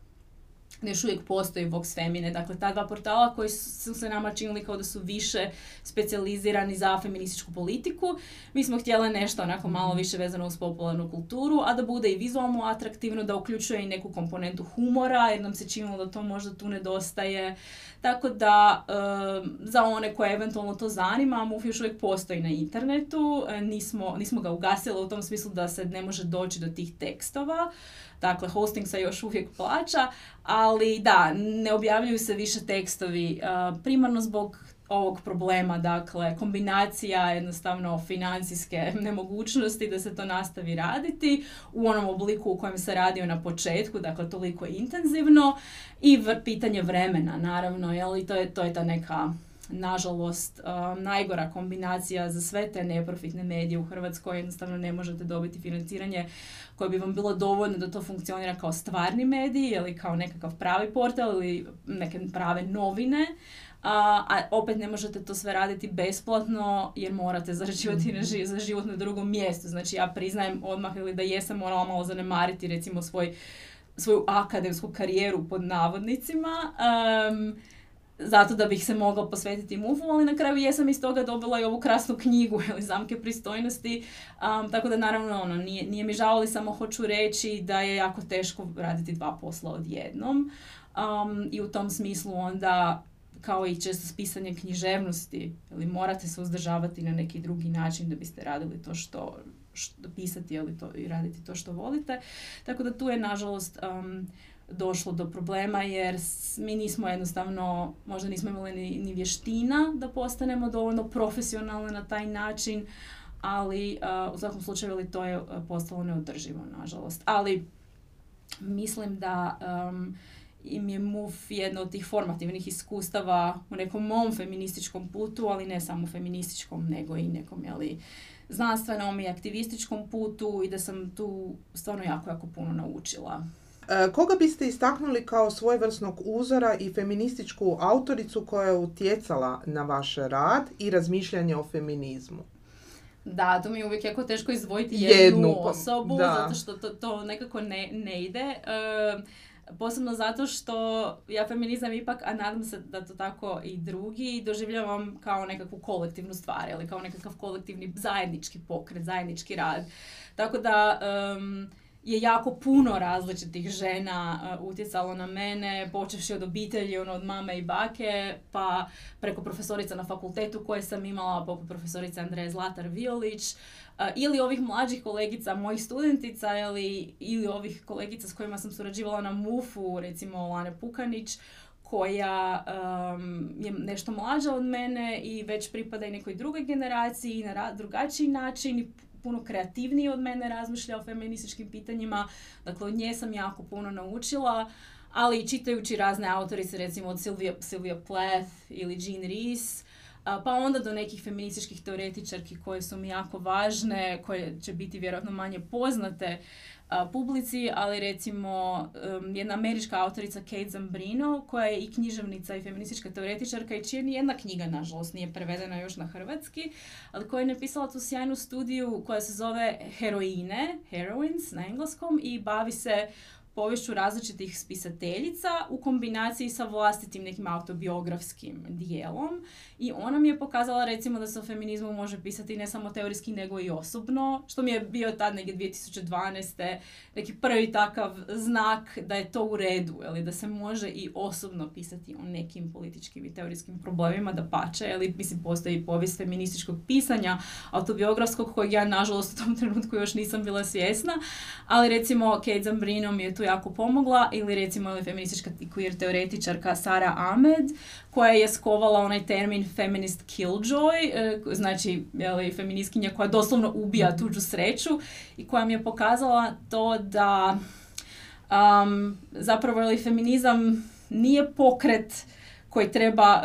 još uvijek postoji Vox Femine. Dakle, ta dva portala koji su se nama činili kao da su više specijalizirani za feminističku politiku. Mi smo htjeli nešto onako malo više vezano uz popularnu kulturu, a da bude i vizualno atraktivno, da uključuje i neku komponentu humora, jer nam se činilo da to možda tu nedostaje. Tako da, za one koje eventualno to zanima, MUF još uvijek postoji na internetu. E, nismo, nismo ga ugasili u tom smislu da se ne može doći do tih tekstova. Dakle, hosting se još uvijek plaća, ali da, ne objavljuju se više tekstovi primarno zbog ovog problema, dakle, kombinacija jednostavno financijske nemogućnosti da se to nastavi raditi u onom obliku u kojem se radio na početku, dakle, toliko intenzivno i pitanje vremena, naravno, jel, i to je, to je ta neka nažalost najgora kombinacija za sve te neprofitne medije u Hrvatskoj jednostavno ne možete dobiti financiranje koje bi vam bilo dovoljno da to funkcionira kao stvarni medij ili kao nekakav pravi portal ili neke prave novine. A, a opet ne možete to sve raditi besplatno jer morate zarađivati na za život na drugom mjestu. Znači ja priznajem odmah ili da jesam morala malo zanemariti recimo svoj, svoju akademsku karijeru pod navodnicima. Um, zato da bih se mogla posvetiti mufu, ali na kraju jesam iz toga dobila i ovu krasnu knjigu ili zamke pristojnosti, um, tako da naravno ono, nije, nije mi žao, ali samo hoću reći da je jako teško raditi dva posla odjednom um, i u tom smislu onda kao i često spisanje književnosti, ili morate se uzdržavati na neki drugi način da biste radili to što, što pisati ili to, i raditi to što volite. Tako da tu je nažalost um, došlo do problema jer mi nismo jednostavno, možda nismo imali ni, ni vještina da postanemo dovoljno profesionalni na taj način, ali uh, u svakom slučaju to je postalo neodrživo, nažalost. Ali mislim da um, im je MUF jedno od tih formativnih iskustava u nekom mom feminističkom putu, ali ne samo feminističkom, nego i nekom, jeli, znanstvenom i aktivističkom putu i da sam tu stvarno jako, jako puno naučila. E, koga biste istaknuli kao svojevrsnog uzora i feminističku autoricu koja je utjecala na vaš rad i razmišljanje o feminizmu? Da, to mi je uvijek jako teško izdvojiti jednu, jednu pa, osobu, zato što to, to nekako ne, ne ide. E, posebno zato što ja feminizam ipak, a nadam se da to tako i drugi, doživljavam kao nekakvu kolektivnu stvar, ili kao nekakav kolektivni zajednički pokret, zajednički rad. Tako da je jako puno različitih žena uh, utjecalo na mene, počevši od obitelji, ono, od mame i bake, pa preko profesorica na fakultetu koje sam imala, poput profesorice Andreje Zlatar Violić, uh, ili ovih mlađih kolegica, mojih studentica, ili, ili ovih kolegica s kojima sam surađivala na MUF-u, recimo Lane Pukanić, koja um, je nešto mlađa od mene i već pripada i nekoj drugoj generaciji i na drugačiji način puno kreativniji od mene razmišlja o feminističkim pitanjima. Dakle, od nje sam jako puno naučila, ali i čitajući razne autorice, recimo od Sylvia, Sylvia Plath ili Jean Rees, pa onda do nekih feminističkih teoretičarki koje su mi jako važne, koje će biti vjerojatno manje poznate publici, ali recimo jedna američka autorica Kate Zambrino, koja je i književnica i feministička teoretičarka i čija ni jedna knjiga, nažalost, nije prevedena još na hrvatski, ali koja je napisala tu sjajnu studiju koja se zove Heroine, Heroines na engleskom i bavi se povješću različitih spisateljica u kombinaciji sa vlastitim nekim autobiografskim dijelom i ona mi je pokazala recimo da se o feminizmu može pisati ne samo teorijski nego i osobno, što mi je bio tad negdje 2012. neki prvi takav znak da je to u redu, ili da se može i osobno pisati o nekim političkim i teorijskim problemima, da pače, ili mislim postoji povijest feminističkog pisanja, autobiografskog kojeg ja nažalost u tom trenutku još nisam bila svjesna, ali recimo Kate Zambrino mi je tu jako pomogla ili recimo ili feministička queer teoretičarka Sara Ahmed koja je skovala onaj termin feminist killjoy, e, znači jeli, feministkinja koja doslovno ubija tuđu sreću i koja mi je pokazala to da um, zapravo ili feminizam nije pokret koji treba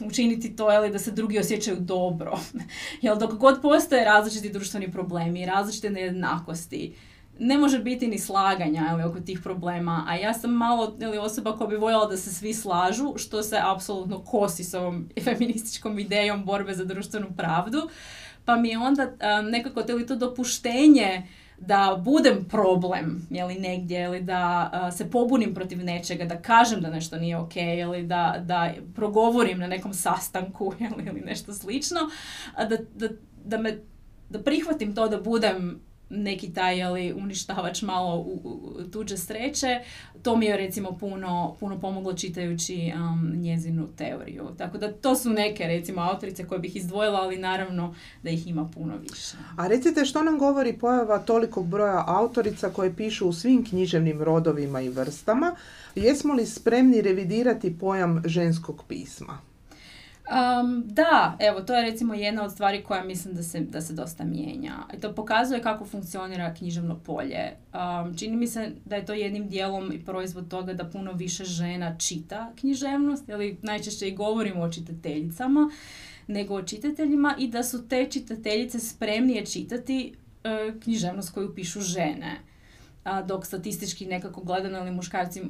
učiniti to ali da se drugi osjećaju dobro. Jel dok god postoje različiti društveni problemi, različite nejednakosti, ne može biti ni slaganja ali, oko tih problema, a ja sam malo ili osoba koja bi voljela da se svi slažu, što se apsolutno kosi s ovom feminističkom idejom borbe za društvenu pravdu, pa mi je onda nekako li to dopuštenje da budem problem jeli, negdje ili da se pobunim protiv nečega, da kažem da nešto nije ok ili da, da progovorim na nekom sastanku jeli, ili nešto slično, da, da, da, me, da prihvatim to da budem neki taj jeli, uništavač malo u, u, tuđe sreće. To mi je recimo puno, puno pomoglo čitajući um, njezinu teoriju. Tako da to su neke recimo autorice koje bih izdvojila, ali naravno da ih ima puno više. A recite što nam govori pojava tolikog broja autorica koje pišu u svim književnim rodovima i vrstama? Jesmo li spremni revidirati pojam ženskog pisma? Um, da, evo, to je recimo jedna od stvari koja mislim da se, da se dosta mijenja. I to pokazuje kako funkcionira književno polje. Um, čini mi se da je to jednim dijelom i proizvod toga da puno više žena čita književnost, ili najčešće i govorimo o čitateljicama, nego o čitateljima i da su te čitateljice spremnije čitati uh, književnost koju pišu žene. dok statistički nekako gledano ili muškarci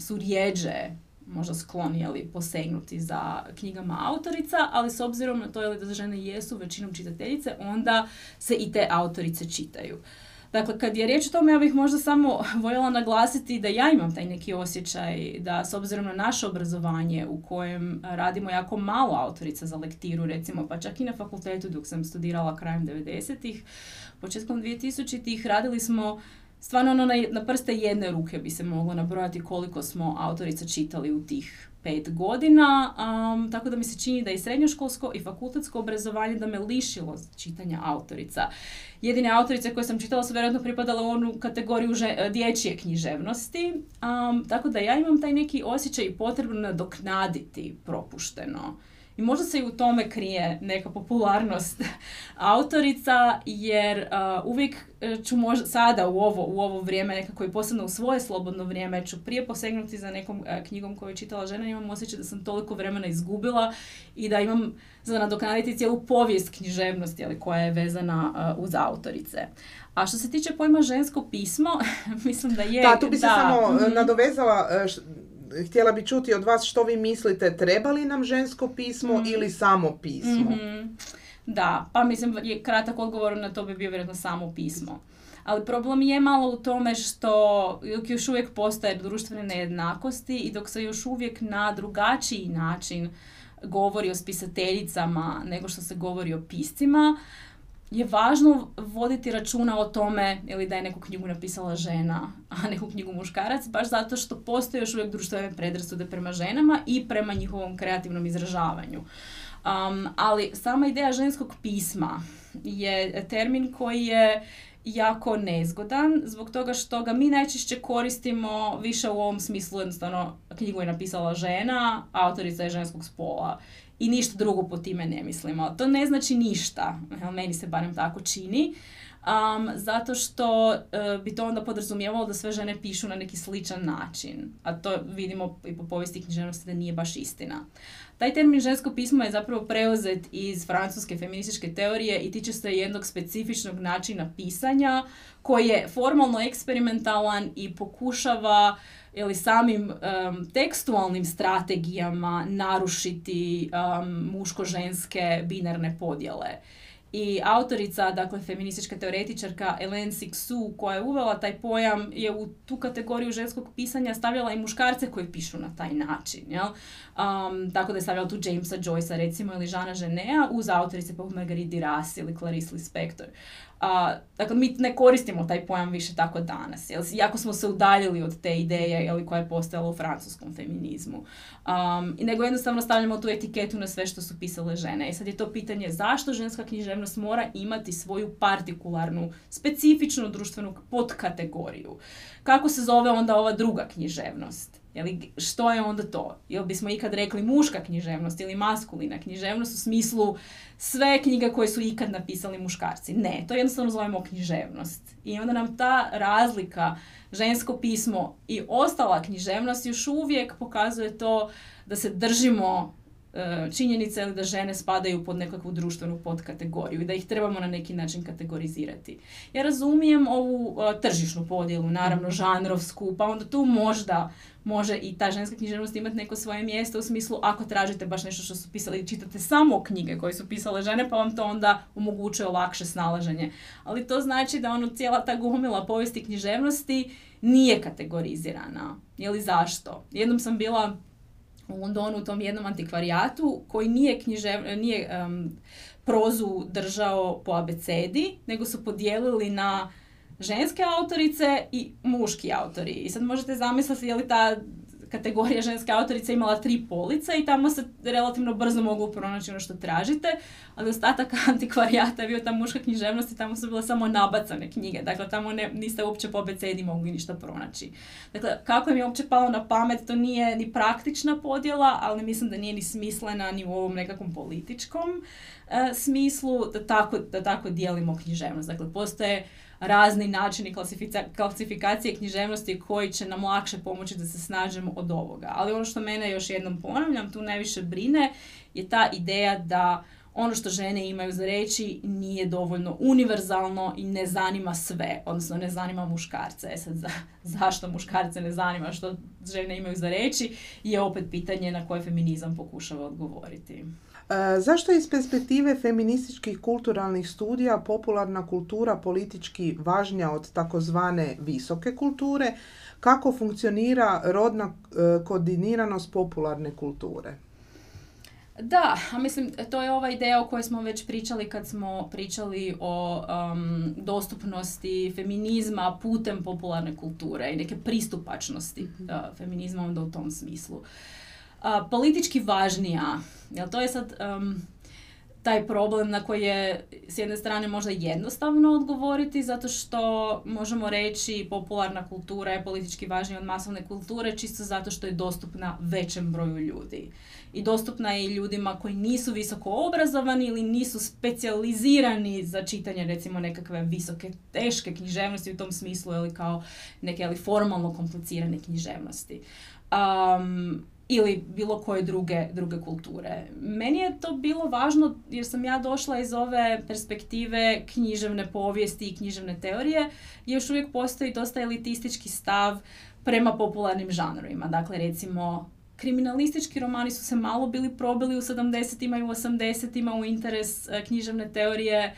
su rijeđe možda skloni jeli, posegnuti za knjigama autorica, ali s obzirom na to jeli, da žene jesu većinom čitateljice, onda se i te autorice čitaju. Dakle, kad je riječ o tome, ja bih možda samo voljela naglasiti da ja imam taj neki osjećaj da s obzirom na naše obrazovanje u kojem radimo jako malo autorica za lektiru, recimo, pa čak i na fakultetu dok sam studirala krajem 90-ih, početkom 2000-ih, radili smo stvarno ono na, na prste jedne ruke bi se moglo nabrojati koliko smo autorica čitali u tih pet godina, um, tako da mi se čini da i srednjoškolsko i fakultetsko obrazovanje da me lišilo čitanja autorica. Jedine autorice koje sam čitala su vjerojatno pripadale u onu kategoriju dječje književnosti, um, tako da ja imam taj neki osjećaj potrebno nadoknaditi propušteno. I možda se i u tome krije neka popularnost autorica, jer uh, uvijek e, ću možda sada u ovo, u ovo vrijeme, nekako i posebno u svoje slobodno vrijeme, ću prije posegnuti za nekom uh, knjigom koju je čitala žena, imam osjećaj da sam toliko vremena izgubila i da imam za nadoknaditi cijelu povijest književnosti ali, koja je vezana uh, uz autorice. A što se tiče pojma žensko pismo, mislim da je... Da, tu bi se samo mhm. nadovezala htjela bi čuti od vas što vi mislite, treba li nam žensko pismo mm. ili samo pismo? mm Da, pa mislim, je kratak odgovor na to bi bio vjerojatno samo pismo. Ali problem je malo u tome što dok još uvijek postoje društvene nejednakosti i dok se još uvijek na drugačiji način govori o spisateljicama nego što se govori o piscima, je važno voditi računa o tome ili da je neku knjigu napisala žena, a neku knjigu muškarac, baš zato što postoje još uvijek društvene predrasude prema ženama i prema njihovom kreativnom izražavanju. Um, ali sama ideja ženskog pisma je termin koji je jako nezgodan zbog toga što ga mi najčešće koristimo više u ovom smislu jednostavno knjigu je napisala žena, autorica je ženskog spola i ništa drugo po time ne mislimo. To ne znači ništa, meni se barem tako čini. Um, zato što uh, bi to onda podrazumijevalo da sve žene pišu na neki sličan način. A to vidimo i po povijesti književnosti da nije baš istina. Taj termin žensko pismo je zapravo preuzet iz francuske feminističke teorije i tiče se jednog specifičnog načina pisanja koji je formalno eksperimentalan i pokušava ili samim tekstualnim strategijama narušiti muško-ženske binarne podjele. I autorica, dakle feministička teoretičarka Ellen Sixu, koja je uvela taj pojam, je u tu kategoriju ženskog pisanja stavljala i muškarce koji pišu na taj način. Jel? Um, tako da je stavljala tu Jamesa Joycea recimo ili Žana Ženea uz autorice poput Marguerite Duras ili Clarice Lispector. A, dakle, mi ne koristimo taj pojam više tako danas, jel, jako smo se udaljili od te ideje jel, koja je postojala u francuskom feminizmu. Um, nego jednostavno stavljamo tu etiketu na sve što su pisale žene. I sad je to pitanje zašto ženska književnost mora imati svoju partikularnu, specifičnu društvenu podkategoriju. Kako se zove onda ova druga književnost? Jeli, što je onda to? Jel bismo ikad rekli muška književnost ili maskulina književnost u smislu sve knjige koje su ikad napisali muškarci? Ne, to jednostavno zovemo književnost. I onda nam ta razlika, žensko pismo i ostala književnost još uvijek pokazuje to da se držimo činjenica je da žene spadaju pod nekakvu društvenu podkategoriju i da ih trebamo na neki način kategorizirati. Ja razumijem ovu e, tržišnu podjelu, naravno žanrovsku, pa onda tu možda može i ta ženska književnost imati neko svoje mjesto u smislu ako tražite baš nešto što su pisali i čitate samo knjige koje su pisale žene pa vam to onda omogućuje lakše snalaženje. Ali to znači da ono cijela ta gomila povijesti književnosti nije kategorizirana. Je li zašto? Jednom sam bila u Londonu u tom jednom antikvarijatu koji nije, književ, nije prozu držao po abecedi, nego su podijelili na ženske autorice i muški autori. I sad možete zamisliti je li ta kategorija ženske autorice imala tri police i tamo se relativno brzo mogu pronaći ono što tražite, ali ostatak antikvarijata je bio ta muška književnost i tamo su bile samo nabacane knjige, dakle tamo ne, niste uopće po abecedi mogli ništa pronaći. Dakle, kako im je uopće palo na pamet, to nije ni praktična podjela, ali mislim da nije ni smislena ni u ovom nekakvom političkom e, smislu da tako, da tako dijelimo književnost. Dakle, postoje razni načini klasifikacije književnosti koji će nam lakše pomoći da se snažemo od ovoga. Ali ono što mene još jednom ponavljam, tu najviše brine, je ta ideja da ono što žene imaju za reći nije dovoljno univerzalno i ne zanima sve, odnosno ne zanima muškarce. E sad, za, zašto muškarce ne zanima što žene imaju za reći je opet pitanje na koje feminizam pokušava odgovoriti. E, zašto iz perspektive feminističkih kulturalnih studija popularna kultura politički važnija od takozvane visoke kulture? Kako funkcionira rodna e, koordiniranost popularne kulture? Da, a mislim, to je ova ideja o kojoj smo već pričali kad smo pričali o um, dostupnosti feminizma putem popularne kulture i neke pristupačnosti uh, feminizma onda u tom smislu politički važnija. Jel to je sad taj problem na koji je s jedne strane možda jednostavno odgovoriti zato što možemo reći popularna kultura je politički važnija od masovne kulture čisto zato što je dostupna većem broju ljudi. I dostupna je i ljudima koji nisu visoko obrazovani ili nisu specijalizirani za čitanje recimo nekakve visoke teške književnosti u tom smislu ili kao neke ali formalno komplicirane književnosti. Um, ili bilo koje druge, druge kulture. Meni je to bilo važno jer sam ja došla iz ove perspektive književne povijesti i književne teorije i još uvijek postoji dosta elitistički stav prema popularnim žanrovima. Dakle, recimo, kriminalistički romani su se malo bili probili u 70-ima i u 80-ima u interes e, književne teorije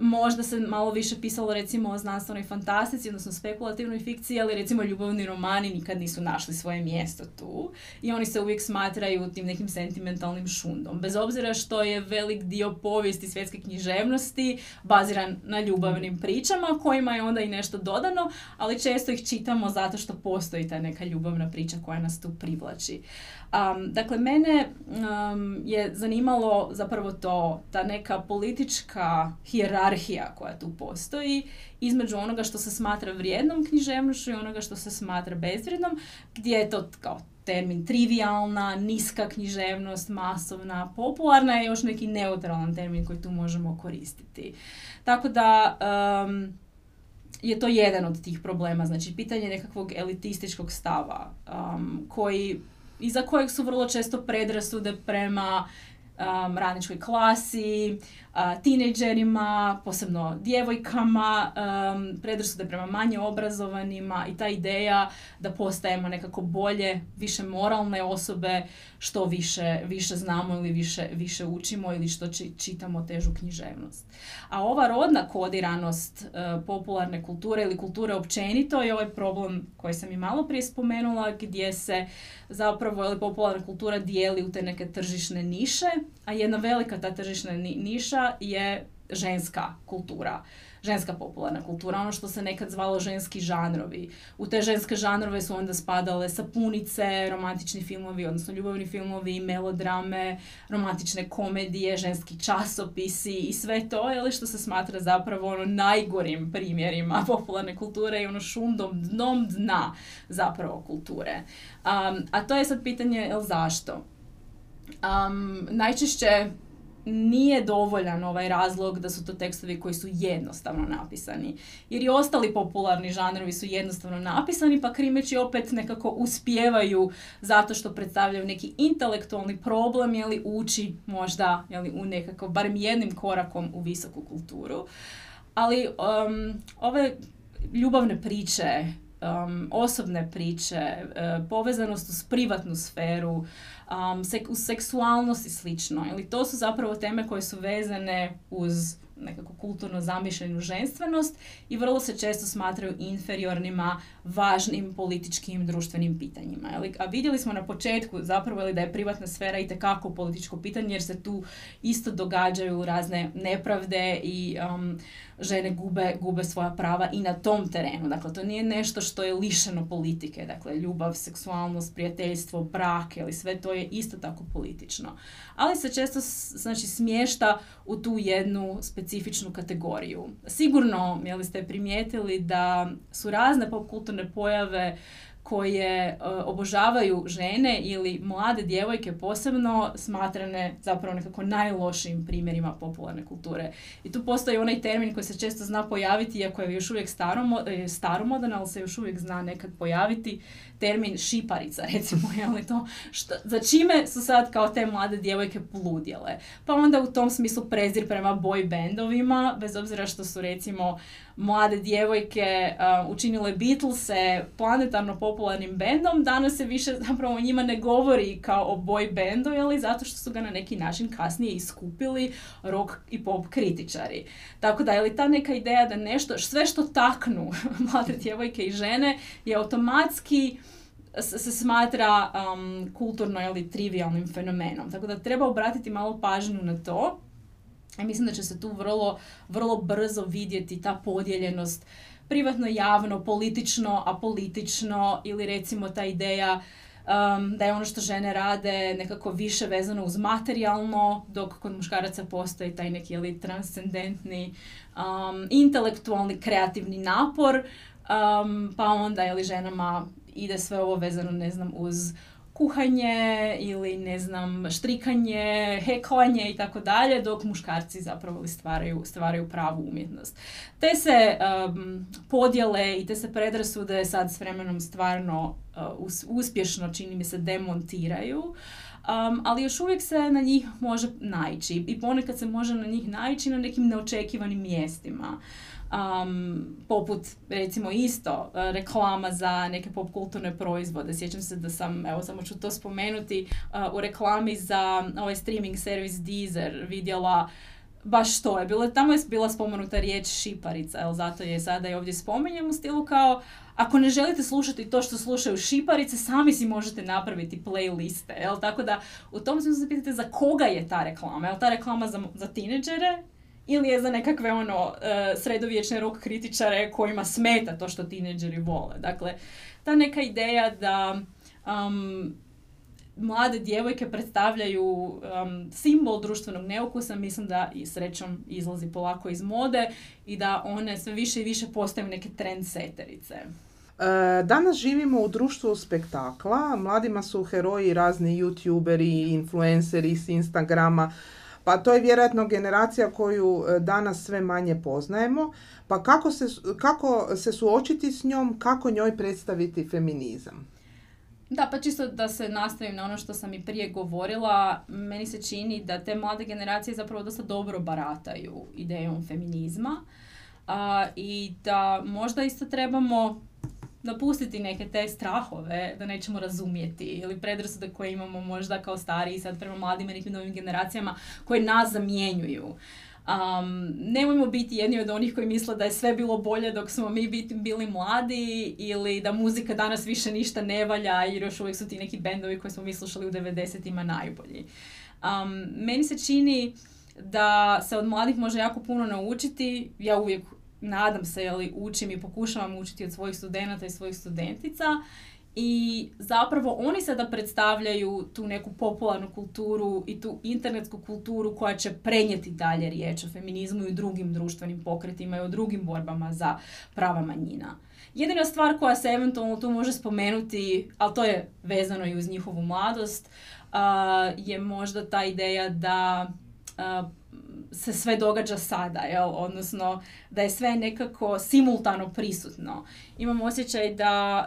Možda se malo više pisalo recimo o znanstvenoj fantastici, odnosno spekulativnoj fikciji, ali recimo ljubavni romani nikad nisu našli svoje mjesto tu i oni se uvijek smatraju tim nekim sentimentalnim šundom. Bez obzira što je velik dio povijesti svjetske književnosti baziran na ljubavnim pričama kojima je onda i nešto dodano, ali često ih čitamo zato što postoji ta neka ljubavna priča koja nas tu privlači. Um, dakle, mene je zanimalo zapravo to, ta neka politička hijerarhija koja tu postoji između onoga što se smatra vrijednom književnošću i onoga što se smatra bezvrijednom, gdje je to kao termin trivialna, niska književnost, masovna, popularna je još neki neutralan termin koji tu možemo koristiti. Tako da je to jedan od tih problema, znači pitanje nekakvog elitističkog stava koji iza kojeg su vrlo često predrasude prema um, radničkoj klasi, tineđerima, posebno djevojkama, um, predrasude prema manje obrazovanima i ta ideja da postajemo nekako bolje, više moralne osobe što više, više znamo ili više, više učimo ili što čitamo težu književnost. A ova rodna kodiranost uh, popularne kulture ili kulture općenito je ovaj problem koji sam i malo prije spomenula gdje se zapravo ili popularna kultura dijeli u te neke tržišne niše, a jedna velika ta tržišna niša je ženska kultura ženska popularna kultura, ono što se nekad zvalo ženski žanrovi. U te ženske žanrove su onda spadale sapunice, romantični filmovi, odnosno ljubavni filmovi, melodrame, romantične komedije, ženski časopisi i sve to, je što se smatra zapravo ono najgorim primjerima popularne kulture i ono šundom dnom dna zapravo kulture. Um, a to je sad pitanje, jel zašto? Um, najčešće nije dovoljan ovaj razlog da su to tekstovi koji su jednostavno napisani. Jer i ostali popularni žanrovi su jednostavno napisani, pa krimeći opet nekako uspijevaju zato što predstavljaju neki intelektualni problem ili uči možda jeli, u nekako, barem jednim korakom u visoku kulturu. Ali um, ove ljubavne priče, um, osobne priče, uh, povezanost uz privatnu sferu, um, sek- uz seksualnost i slično. Ili to su zapravo teme koje su vezane uz nekako kulturno zamišljenu ženstvenost i vrlo se često smatraju inferiornima važnim političkim društvenim pitanjima. A vidjeli smo na početku zapravo da je privatna sfera i tekako političko pitanje jer se tu isto događaju razne nepravde i um, žene gube, gube svoja prava i na tom terenu. Dakle, to nije nešto što je lišeno politike. Dakle, ljubav, seksualnost, prijateljstvo, brak, ili sve to je isto tako politično. Ali se često znači, smješta u tu jednu specifičnu kategoriju. Sigurno, jeli ste primijetili da su razne popkulturne pojave koje e, obožavaju žene ili mlade djevojke posebno smatrane zapravo nekako najlošijim primjerima popularne kulture. I tu postoji onaj termin koji se često zna pojaviti, iako je još uvijek e, staromodan, ali se još uvijek zna nekad pojaviti, termin šiparica, recimo, je li to, što, za čime su sad kao te mlade djevojke poludjele. Pa onda u tom smislu prezir prema boy bandovima, bez obzira što su recimo mlade djevojke uh, učinile Beatlese planetarno popularnim bendom, danas se više zapravo o njima ne govori kao o boy bandu, li zato što su ga na neki način kasnije iskupili rock i pop kritičari. Tako da je li ta neka ideja da nešto, sve što taknu mlade djevojke i žene je automatski se smatra kulturno ili trivialnim fenomenom. Tako da treba obratiti malo pažnju na to. I mislim da će se tu vrlo, vrlo brzo vidjeti ta podijeljenost privatno, javno, politično, apolitično ili recimo ta ideja um, da je ono što žene rade nekako više vezano uz materijalno, dok kod muškaraca postoji taj neki ili transcendentni, um, intelektualni, kreativni napor, um, pa onda je li ženama ide sve ovo vezano, ne znam, uz kuhanje ili ne znam štrikanje, heklanje i tako dalje, dok muškarci zapravo stvaraju, stvaraju pravu umjetnost. Te se um, podjele i te se predrasude sad s vremenom stvarno uh, uspješno čini mi se demontiraju. Um, ali još uvijek se na njih može naići i ponekad se može na njih naići na nekim neočekivanim mjestima um, poput recimo isto e, reklama za neke pop kulturne proizvode. Sjećam se da sam, evo samo ću to spomenuti, uh, u reklami za ovaj streaming servis Deezer vidjela baš to je bilo. Tamo je bila spomenuta riječ šiparica, jel zato je sada i ovdje spominjem u stilu kao ako ne želite slušati to što slušaju šiparice, sami si možete napraviti playliste, jel? Tako da u tom smislu se pitate za koga je ta reklama. Jel ta reklama za, za tineđere ili je za nekakve ono uh, sredovječne rock kritičare kojima smeta to što tineđeri vole. Dakle, ta neka ideja da um, mlade djevojke predstavljaju um, simbol društvenog neukusa, mislim da i srećom izlazi polako iz mode i da one sve više i više postaju neke trendseterice. E, danas živimo u društvu spektakla, mladima su heroji razni youtuberi, influenceri s Instagrama, pa to je vjerojatno generacija koju e, danas sve manje poznajemo. Pa kako se, kako se suočiti s njom, kako njoj predstaviti feminizam? Da, pa čisto da se nastavim na ono što sam i prije govorila, meni se čini da te mlade generacije zapravo dosta dobro barataju idejom feminizma a, i da možda isto trebamo napustiti neke te strahove da nećemo razumjeti ili predrasude koje imamo možda kao stariji sad prema mladim i nekim novim generacijama koje nas zamjenjuju. Um, nemojmo biti jedni od onih koji misle da je sve bilo bolje dok smo mi biti, bili mladi ili da muzika danas više ništa ne valja jer još uvijek su ti neki bendovi koje smo mi slušali u 90-ima najbolji. Um, meni se čini da se od mladih može jako puno naučiti. Ja uvijek nadam se, jeli, učim i pokušavam učiti od svojih studenata i svojih studentica i zapravo oni sada predstavljaju tu neku popularnu kulturu i tu internetsku kulturu koja će prenijeti dalje riječ o feminizmu i drugim društvenim pokretima i o drugim borbama za prava manjina. Jedina stvar koja se eventualno tu može spomenuti, ali to je vezano i uz njihovu mladost, je možda ta ideja da se sve događa sada, jel? odnosno da je sve nekako simultano prisutno. Imam osjećaj da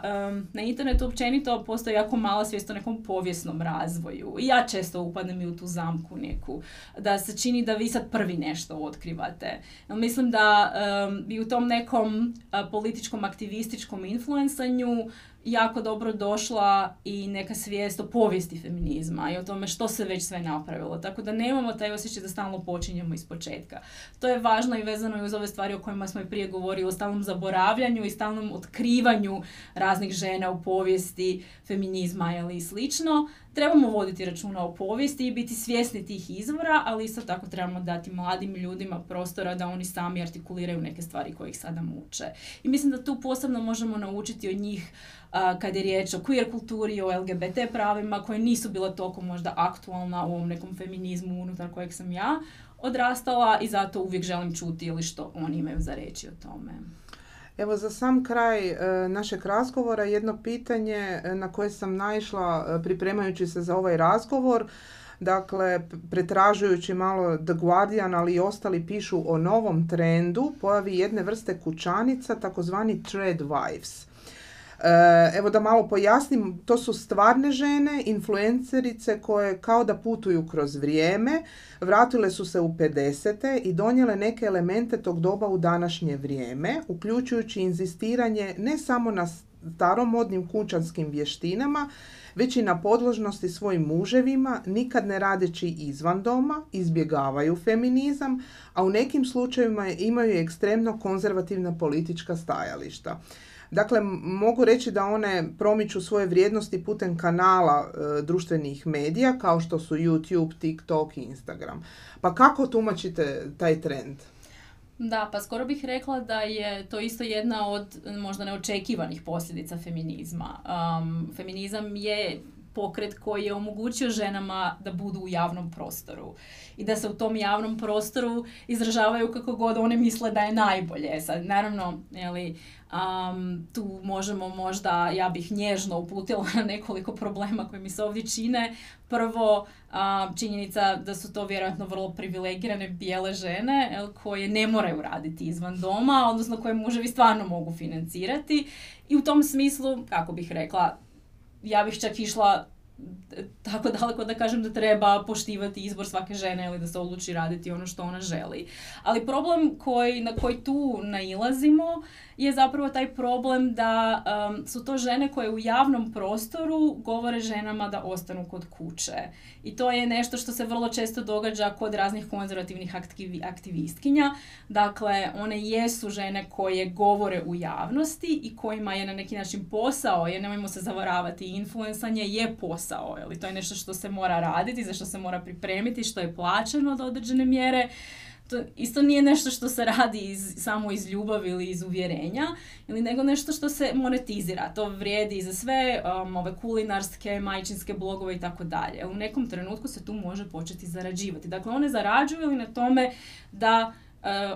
na internetu općenito postoji jako mala svijest o nekom povijesnom razvoju. I ja često upadnem i u tu zamku neku. Da se čini da vi sad prvi nešto otkrivate. Mislim da bi u tom nekom političkom aktivističkom influensanju jako dobro došla i neka svijest o povijesti feminizma i o tome što se već sve napravilo. Tako da nemamo taj osjećaj da stalno počinjemo iz početka. To je važno i vezano i uz ove stvari o kojima smo i prije govorili, o stalnom zaboravljanju i stalnom otkrivanju raznih žena u povijesti feminizma ili slično. Trebamo voditi računa o povijesti i biti svjesni tih izvora, ali isto tako trebamo dati mladim ljudima prostora da oni sami artikuliraju neke stvari koje ih sada muče. I mislim da tu posebno možemo naučiti od njih kad je riječ o queer kulturi, o LGBT pravima koje nisu bile toliko možda aktualna u ovom nekom feminizmu unutar kojeg sam ja odrastala i zato uvijek želim čuti ili što oni imaju za reći o tome. Evo za sam kraj e, našeg razgovora jedno pitanje e, na koje sam naišla e, pripremajući se za ovaj razgovor. Dakle, pretražujući malo The Guardian, ali i ostali pišu o novom trendu, pojavi jedne vrste kućanica, takozvani thread wives. Evo da malo pojasnim, to su stvarne žene, influencerice koje kao da putuju kroz vrijeme, vratile su se u 50. i donijele neke elemente tog doba u današnje vrijeme, uključujući inzistiranje ne samo na staromodnim kućanskim vještinama, već i na podložnosti svojim muževima, nikad ne radeći izvan doma, izbjegavaju feminizam, a u nekim slučajevima imaju ekstremno konzervativna politička stajališta. Dakle, mogu reći da one promiču svoje vrijednosti putem kanala e, društvenih medija kao što su YouTube, TikTok i Instagram. Pa kako tumačite taj trend? Da, pa skoro bih rekla da je to isto jedna od možda neočekivanih posljedica feminizma. Um, feminizam je pokret koji je omogućio ženama da budu u javnom prostoru i da se u tom javnom prostoru izražavaju kako god one misle da je najbolje. Sad, naravno, jeli, Um, tu možemo možda, ja bih nježno uputila na nekoliko problema koji mi se ovdje čine. Prvo, činjenica da su to vjerojatno vrlo privilegirane bijele žene koje ne moraju raditi izvan doma, odnosno koje muževi stvarno mogu financirati. I u tom smislu, kako bih rekla, ja bih čak išla tako daleko da kažem da treba poštivati izbor svake žene ili da se odluči raditi ono što ona želi. Ali problem koji, na koji tu nailazimo je zapravo taj problem da um, su to žene koje u javnom prostoru govore ženama da ostanu kod kuće. I to je nešto što se vrlo često događa kod raznih konzervativnih aktivi, aktivistkinja. Dakle, one jesu žene koje govore u javnosti i kojima je na neki način posao, jer nemojmo se zavaravati, influencanje je posao. Jeli? To je nešto što se mora raditi, za što se mora pripremiti, što je plaćeno do određene mjere to isto nije nešto što se radi iz, samo iz ljubavi ili iz uvjerenja, ili nego nešto što se monetizira. To vrijedi za sve um, ove kulinarske, majčinske blogove i tako dalje. U nekom trenutku se tu može početi zarađivati. Dakle, one zarađuju ili na tome da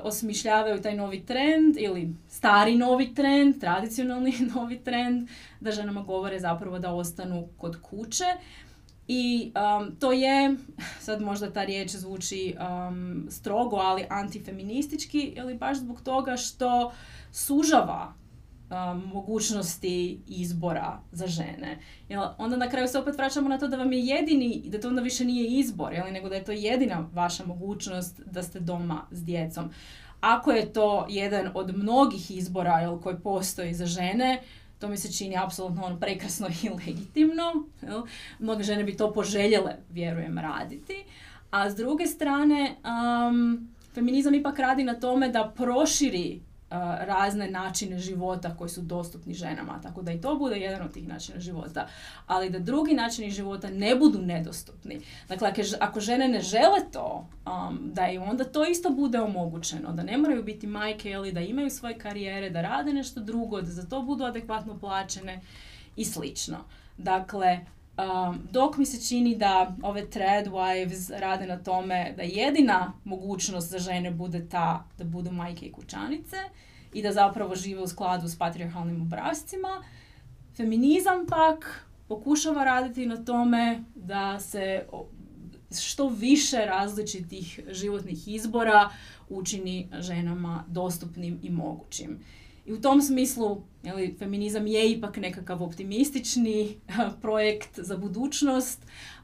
osmišljavaju taj novi trend ili stari novi trend, tradicionalni novi trend, da ženama govore zapravo da ostanu kod kuće. I um, to je, sad možda ta riječ zvuči um, strogo, ali antifeministički, ili baš zbog toga što sužava mogućnosti izbora za žene. Jel, onda na kraju se opet vraćamo na to da vam je jedini, da to onda više nije izbor, jel, nego da je to jedina vaša mogućnost da ste doma s djecom. Ako je to jedan od mnogih izbora jel, koji postoji za žene, to mi se čini apsolutno ono prekrasno i legitimno. Jel? Mnoge žene bi to poželjele, vjerujem, raditi. A s druge strane, um, feminizam ipak radi na tome da proširi razne načine života koji su dostupni ženama, tako da i to bude jedan od tih načina života, ali da drugi načini života ne budu nedostupni. Dakle, ako žene ne žele to, um, da im onda to isto bude omogućeno, da ne moraju biti majke ili da imaju svoje karijere, da rade nešto drugo, da za to budu adekvatno plaćene i slično. Dakle, Dok mi se čini da ove wives rade na tome da jedina mogućnost za žene bude ta da budu majke i kućanice i da zapravo žive u skladu s patriarhalnim obrazcima, feminizam pak pokušava raditi na tome da se što više različitih životnih izbora učini ženama dostupnim i mogućim. I u tom smislu jeli, feminizam je ipak nekakav optimistični projekt za budućnost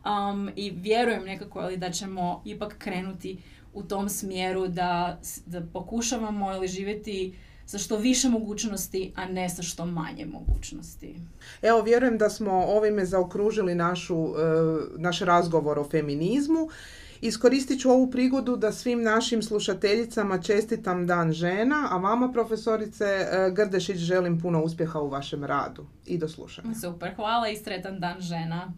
um, i vjerujem nekako ali da ćemo ipak krenuti u tom smjeru da, da pokušavamo ili živjeti sa što više mogućnosti, a ne sa što manje mogućnosti. Evo, vjerujem da smo ovime zaokružili našu, uh, naš razgovor o feminizmu Iskoristit ću ovu prigodu da svim našim slušateljicama čestitam Dan žena, a vama profesorice e, Grdešić želim puno uspjeha u vašem radu i do slušanja. Super, hvala i sretan Dan žena.